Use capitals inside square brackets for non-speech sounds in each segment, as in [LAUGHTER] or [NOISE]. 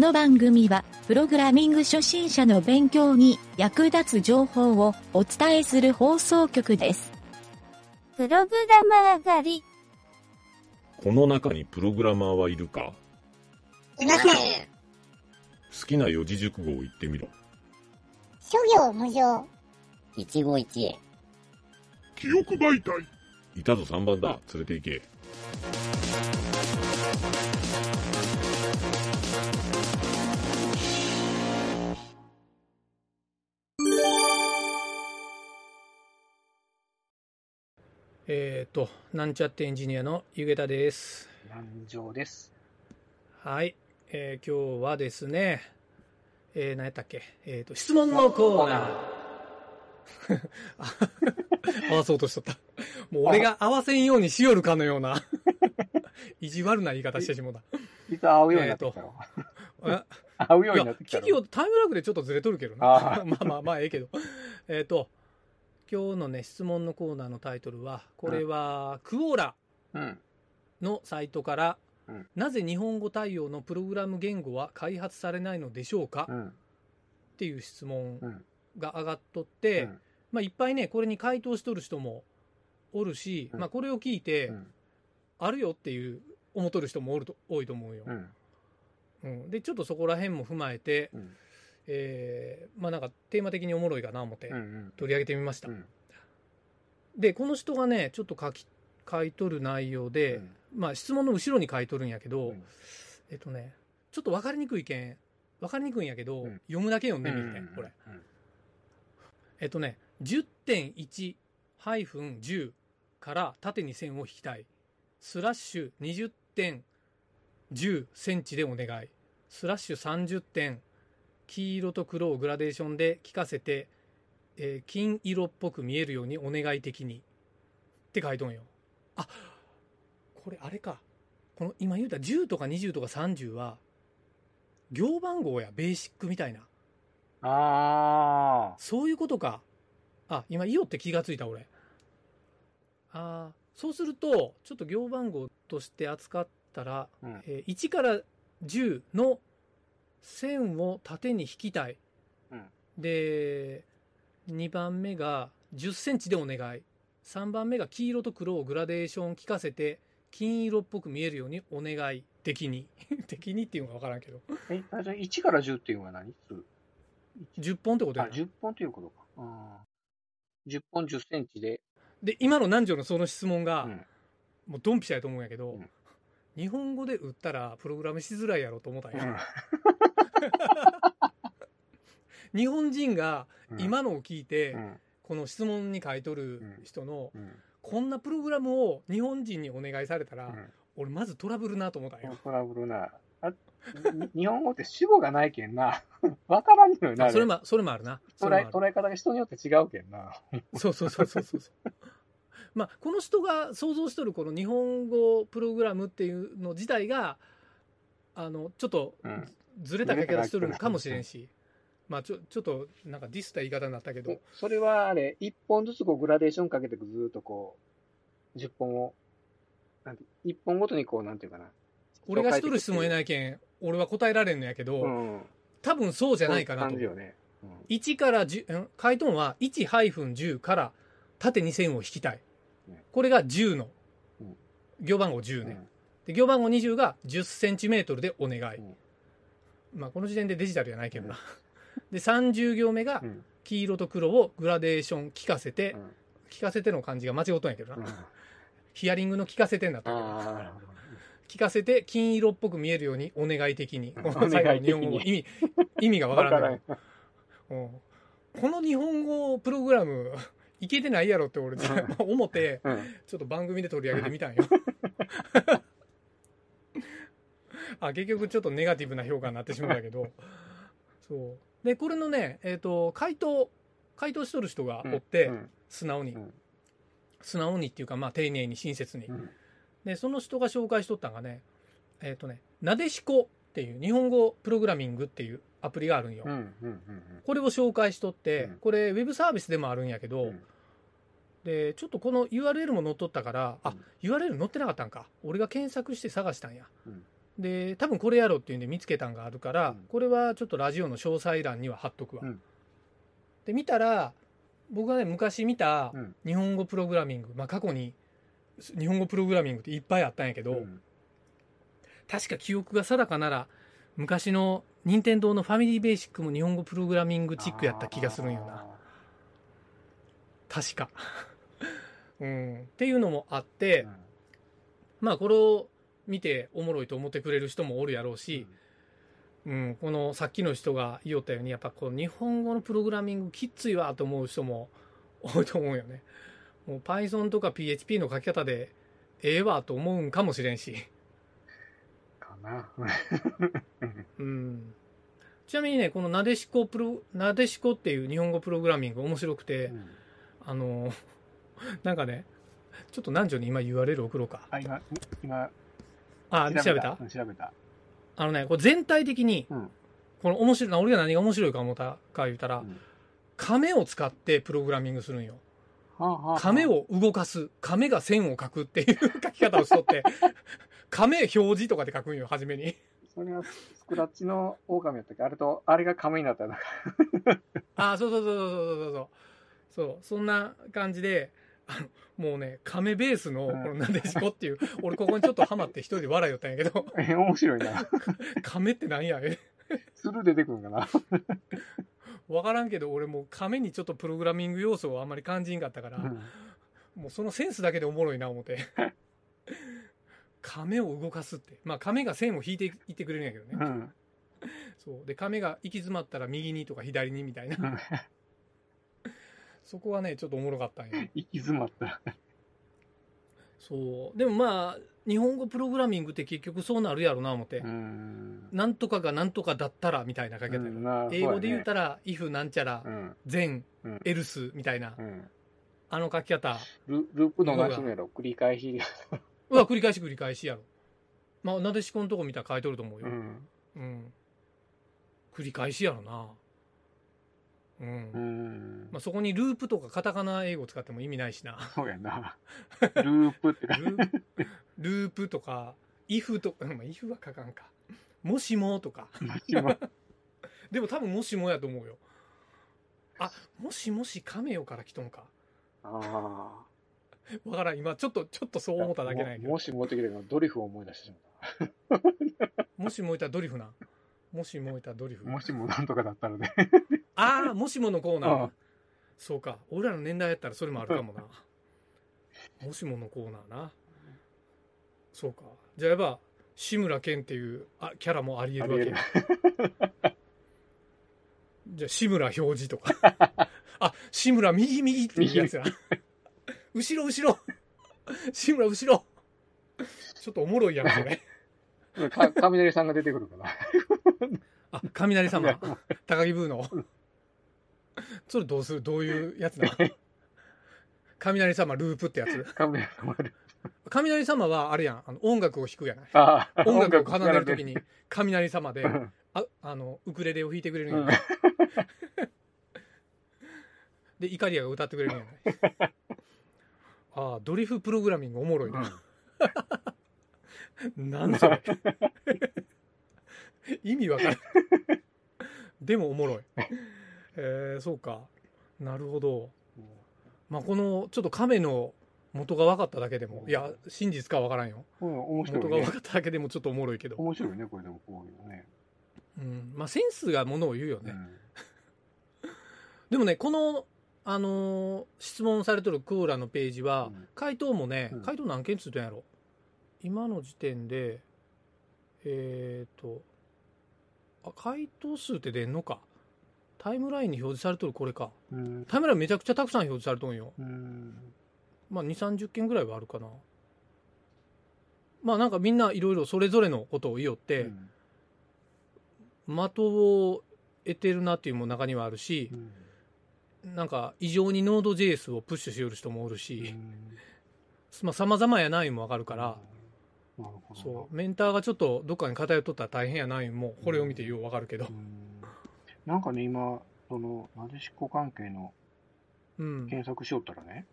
の番組は、プログラミング初心者の勉強に役立つ情報をお伝えする放送局です。プログラマー狩り。この中にプログラマーはいるか？いません。好きな四字熟語を言ってみろ。諸行無常。一期一会。記憶媒体いたぞ3番だ。連れて行け。えっ、と、なんちゃってエンジニアのゆげたです。南城です。はい。えー今日はですね、えー、何やったっけ？えっ、と、質問のコーナー。あ [LAUGHS] 合わそうとしとった。もう俺が合わせんようにしよるかのような、意地悪な言い方してしもうた。実は会うようになってきたろ。え [LAUGHS] 会うようになって、きたろ。企業タイムラグでちょっとずれとるけどな。あ [LAUGHS] まあまあまあ、ええけど。えっ、と、今日のね、質問のコーナーのタイトルは、これは、クオーラうん。のサイトから、うんなぜ日本語対応のプログラム言語は開発されないのでしょうか、っうん。ていう質問うん。が上がっとって、うんまあいっぱいね、これに回答しとる人もおるし、うんまあこれを聞いて、うん。あるよっていう思っとる人もおると多いと思うよ。うん。うんで、ちょっとそこら辺も踏まえて、うん。えーまあなんかテーマ的におもろいかな思ってうん。取り上げてみました。うん。で、この人がね、ちょっと書き、書いとる内容で、うんまあ質問の後ろに書いとるんやけど、うんえっとね、ちょっと分かりにくいけん、分かりにくいんやけど、うん読むだけ読んでみるね、うんこれ。。えっとね、10.1-10から縦に線を引きたい。スラッシュ20.10センチでお願い。スラッシュ30点、黄色と黒をグラデーションで聞かせて、えー金色っぽく見えるようにお願い的に。って書いとんよ。あ、これあれか。この今言うた10とか20とか30は、行番号やベーシックみたいな。あそういうことか。あ、今、イオって気がついた、俺。ああ、そうすると、ちょっと行番号として扱ったら、あ。うん。えー1から10の線を縦に引きたい。うんで、2番目が10センチでお願い。3番目が黄色と黒をグラデーション効かせて、金色っぽく見えるようにお願い。的に。[LAUGHS] 的にっていうのがわからんけど。え、あじゃあ1から10っていうのは何？数10本ってことあ、やな。10本ということか。あー10本10センチで。で、今の南條のその質問が、うんもうドンピシャやと思うんやけど、うん日本語で打ったらプログラムしづらいやろと思ったんや、[LAUGHS] 日本人がうん今のを聞いて、うん。この質問に書いとる人の、うん。こんなプログラムを日本人にお願いされたら、うん俺まずトラブルなと思ったんよ、[LAUGHS] トラブルな。あに日本語って主語がないけんな。[LAUGHS] わからんのよな。それもそれもあるなそ捉え方が人によって違うけんな。そうそうそうそうそうまあこの人が想像しとるこの日本語プログラムっていうの自体があのちょっとうん。ずれた書き方しとるのかもしれんし、まあちょちょっとなんかディスった言い方になったけど、それはあれ、一本ずつこうグラデーションかけてずーっとこう、10本を、なんて、一本ごとにこう、なんていうかな。俺がしとる質問えいないけん、俺は答えられんのやけど、うん。多分そうじゃないかなとそういう。感じよね。うん1から10、ん回答は1-10から縦に線を引きたいね。これが10のうん、行番号10ね。で行番号20が10センチメートルでお願い。うんまあこの時点でデジタルじゃないけどな。[LAUGHS] で、30行目がうん。黄色と黒をグラデーション聞かせてう、ん聞かせての漢字が間違うとんやけどうんな。ヒアリングの聞かせてになった。聞かせて金色っぽく見えるようにお願い的に。[LAUGHS] 最後の日本語も意味、意味がわからんけど。うんこの日本語プログラム、いけてないやろって俺、[LAUGHS] 思って、うん。ちょっと番組で取り上げてみたんよ。[LAUGHS] あ、結局ちょっとネガティブな評価になってしまうんだけど。そう。で、これのね、えっ、と、回答、回答しとる人がおって、うん素直に、うん素直にっていうか、まあ、丁寧に親切に。うんで、その人が紹介しとったのがね、えっ、とね、なでしこっていう日本語プログラミングっていうアプリがあるんよ。これを紹介しとって、うん。これウェブサービスでもあるんやけど、うん。で、ちょっとこの URL も載っとったから、あうん、URL 載ってなかったんか。俺が検索して探したんや。うん。で多分これやろうっていうんで見つけたんがあるから、うん。これはちょっとラジオの詳細欄には貼っとくわ、うん。で見たら僕がね昔見たうん。日本語プログラミング、まあ過去に日本語プログラミングっていっぱいあったんやけど、うん。確か記憶が定かなら昔の任天堂のファミリーベーシックも日本語プログラミングチックやった気がするんよな。確か、うん、っていうのもあって、うん。まあこれを見ておもろいと思ってくれる人もおるやろうし、うん、このさっきの人が言おったようにやっぱこう日本語のプログラミングきっついわと思う人も多いと思うよね。もう Python とか PHP の書き方でええわと思うんかもしれんし、かな。うん、ちなみにねこのなでしこプロなでしこっていう日本語プログラミング面白くて、うんあのなんかねちょっと南條に今 URL 送ろうか。あ、今、今、あ調べた。うん調べた。あのねこれ全体的にうん。この面白いな俺が何が面白いか思ったか言ったら、うん。亀を使ってプログラミングするんよ亀を動かす、亀が線を書くっていう書き方をしとって、[LAUGHS] 亀表示とかで書くんよ、初めに。それはスクラッチの狼やったっけ？あれと、あれが亀になったよ [LAUGHS] あ、そうそうそうそうそうそうそう。そう、そんな感じで、あの、もうね、亀ベースの、このなでしこっていう、俺ここにちょっとハマって一人で笑いよったんやけど。え、面白いな。[LAUGHS] 亀って何や、え。鶴出てくるんかな。分からんけど俺もう亀にちょっとプログラミング要素をあんまり感じんかったから、うん。もうそのセンスだけでおもろいな思って。亀を動かすって。まあ亀が線を引いていってくれるんやけどね、うん。そう。で亀が行き詰まったら右にとか左にみたいな。うん。そこはねちょっとおもろかったんや。行き詰まった。そうでもまあ日本語プログラミングって結局そうなるやろな思って、うん。なんとかがなんとかだったらみたいな書き方やうんな英語で言うたら、ら、if なんちゃらう、ん。全、うん else みたいな、うん。あの書き方ルループのなしのやろ、繰り返し。うわ繰り返し繰り返しやろまあなでしこのとこ見たら書いとると思うよ、うん。うん。繰り返しやろな。うん。うん。まあ、そこにループとかカタカナ英語使っても意味ないしな。そうやな。[LAUGHS] ループってか、ループループとか、if とか、まあ、if は書かんか。もしもとか。今 [LAUGHS] でも多分もしもやと思うよ。あ、もしもしカメオから来とんか。あわからん。今ちょっと、ちょっとそうあ。思っただけなんやけどもも。し持ってきてドリフを思い出してしもしもいたらドリフな。もしもいたらドリフまった。。もしもなんとかだったらね。ああ、もしものコーナー。そうか。俺らの年代やったらそれもあるかもな。もしものコーナーな。そうか。じゃあやっぱ、志村けんっていうあキャラもあり得るわけ。じゃあ、志村表示とか。[LAUGHS] あ、志村右右っていうやつや。後ろ後ろ。志村後ろ。ちょっとおもろいやん、それ。[LAUGHS] か雷さんが出てくるから。あ、雷様。[LAUGHS] 高木ブーの。それどうする？どういうやつなの？[LAUGHS] 雷様ループってやつ？雷さんが出て雷様はあれやん。あの音楽を弾くやない。ああ、音楽を奏でるときに。うん雷様でああのウクレレを弾いてくれるんやない。でイカリアが歌ってくれるんやない。ああドリフプログラミングおもろいな、[LAUGHS] なんそれ。[LAUGHS] 意味わからん。でもおもろいえー、そうか。なるほど。まあこのちょっと亀の元が分かっただけでもいや真実かは分からんよ。うん、面白いね。元が分。かっただけでもちょっとおもろいけど、面白いね、これでもこういうのね。うん、まあセンスがものを言うよね、うん。[LAUGHS] でもねこのあのー質問されとるクーラーのページは、うん。回答もねうん。回答何件つったんやろ。今の時点でえっ、とあ回答数って出んのかタイムラインに表示されとるこれか。うん。タイムラインめちゃくちゃたくさん表示されとんよ。うん。まあ2 3 0件ぐらいはあるかな。まあなんかみんないろいろそれぞれのことを言いよって、的を得てるなっていうも中にはあるしう、ん。なんか異常に Node.js をプッシュしよる人もおるうし、ん。まあ様々やないんもわかるから。そう。メンターがちょっとどっかに偏っとったら大変やないんもこれを見てようわかるけど。うんなんかね、今、その、なでしこ関係のうん検索しよったらね、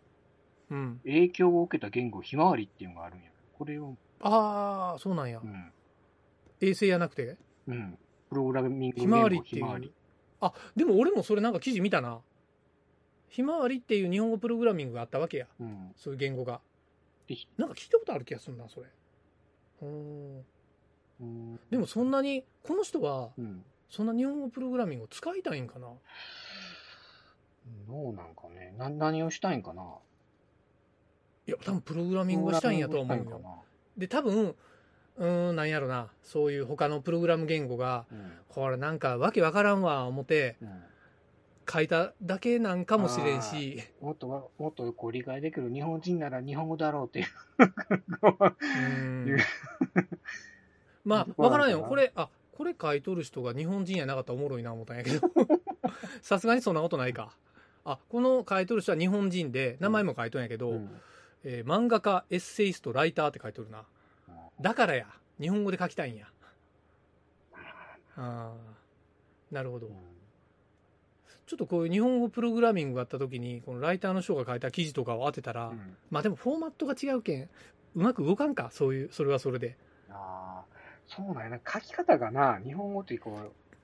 うん影響を受けた言語ひまわりっていうのがあるんや。これを、ああそうなんやうん。衛星やなくて？うん。プログラミングひまわりっていうひまわり。あでも俺もそれなんか記事見たなひまわりっていう日本語プログラミングがあったわけやうん。そういう言語がでなんか聞いたことある気がするなそれうーんうんでもそんなにこの人はうん。そんな日本語プログラミングを使いたいんかな？どうなんかね。な、何をしたいんかな？いや多分プログラミングがしたいんやとは思うよ。で多分うーんなんやろな。そういう他のプログラム言語がなこれなんかわけわからんわ思ってうん。うん。書いただけなんかもしれんし。もっとわ、もっとこう理解できる日本人なら日本語だろうっていう。うん。まあ [LAUGHS] わからんよ。これあこれ書いとる人が日本人やなかったらおもろいな思ったんやけど。[LAUGHS] さすがにそんなことないか。あこの書いとる人は日本人で名前も書いとんやけど、うん。えー漫画家エッセイストライターって書いとるな。だからや。日本語で書きたいんや。あー。なるほど。ちょっとこういう日本語プログラミングがあった時にこのライターの人が書いた記事とかを当てたら、うん。まあでもフォーマットが違うけんうまく動かんかそういうそれはそれで。ああ、そうなんやな。書き方がな、日本語ってこ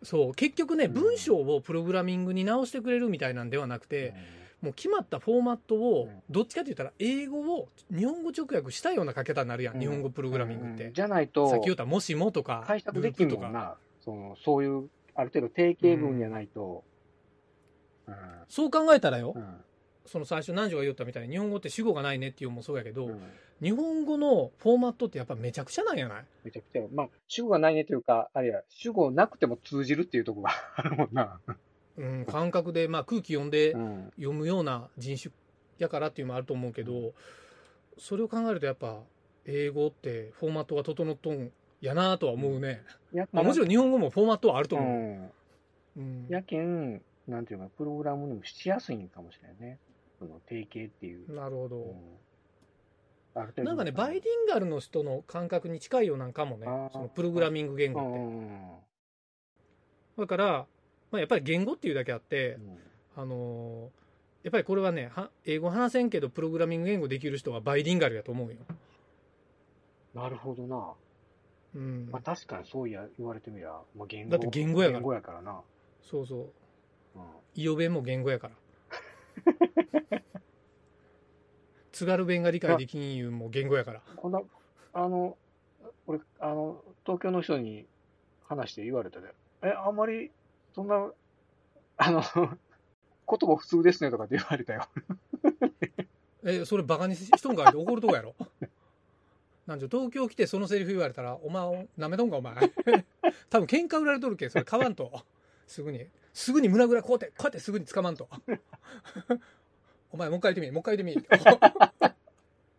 う、そう。結局ねうん。文章をプログラミングに直してくれるみたいなんではなくて、もう決まったフォーマットをうん。どっちかって言ったら英語を日本語直訳したような書き方になるやん、うん。日本語プログラミングって、うん。じゃないと、さっき言った「もしも」とか解釈できんもな。その、そういう、ある程度定型文じゃないと。うん。そう考えたらよ、うん。その最初南條が言ったみたいに日本語って主語がないねっていうのもそうやけど、うん日本語のフォーマットってやっぱめちゃくちゃなんやない？めちゃくちゃ、まあ、主語がないねというか、あるいは、主語なくても通じるっていうところがあるもんな。うん、感覚で、まあ、空気読んでうん。読むような人種やからっていうのもあると思うけどそれを考えるとやっぱ英語ってフォーマットが整っとんやなとは思うね、やまあ、もちろん日本語もフォーマットはあるとう思う、ん。うんやけん、なんていうか、プログラムにもしやすいんかもしれないね。その定型っていう。なるほど、うん。なんかねバイリンガルの人の感覚に近いようなんかもねそのプログラミング言う語って、ん。だから、まあ、やっぱり言語っていうだけあって、うん。あのーやっぱりこれはねは英語話せんけどプログラミング言語できる人はバイリンガルやと思うよ、なるほどな。うん。まあ確かにそういや言われてみりゃ、まあ、言語だって言語やから。言語やからな。そうそう。うん。伊予弁も言語やから津軽弁が理解できんいうも言語やから。こんな、あの、俺、あの、東京の人に話して言われたで、え、あんまり、そんな、あの、言葉普通ですねとかって言われたよ。[LAUGHS] えそれバカにしとんかいって怒るとこやろ？なんじゃ東京来てそのセリフ言われたらお前なめとんかお前。[LAUGHS] 多分喧嘩売られとるけんそれ買わんと。すぐに。すぐに胸ぐらこうやってこうやってすぐに掴まんと [LAUGHS] お前もう一回言ってみもう一回言ってみ。[LAUGHS]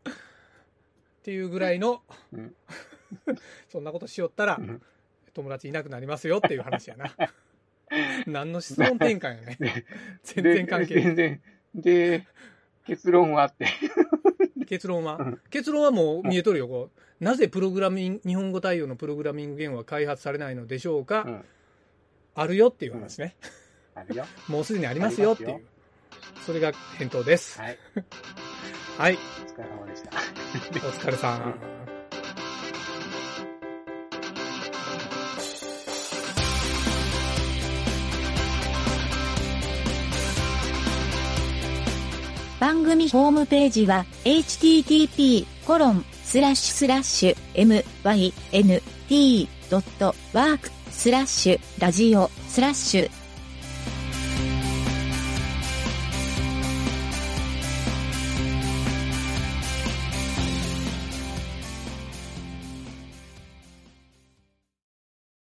っていうぐらいの、うん。そんなことしよったらうん。友達いなくなりますよっていう話やな。[LAUGHS] 何の質問転換やね全然関係でない。全然。で、結論はあって。結論は、うん。結論はもう見えとるよこう。なぜプログラミング日本語対応のプログラミング言語は開発されないのでしょうか、うん。あるよっていう話ね、あるよ。もうすでにありますよっていうそれが返答ですはい。[LAUGHS] はいお疲れ様でした。[LAUGHS] お疲れさん番組ホームページは http:// mynt.work スラッシュラジオスラッシュ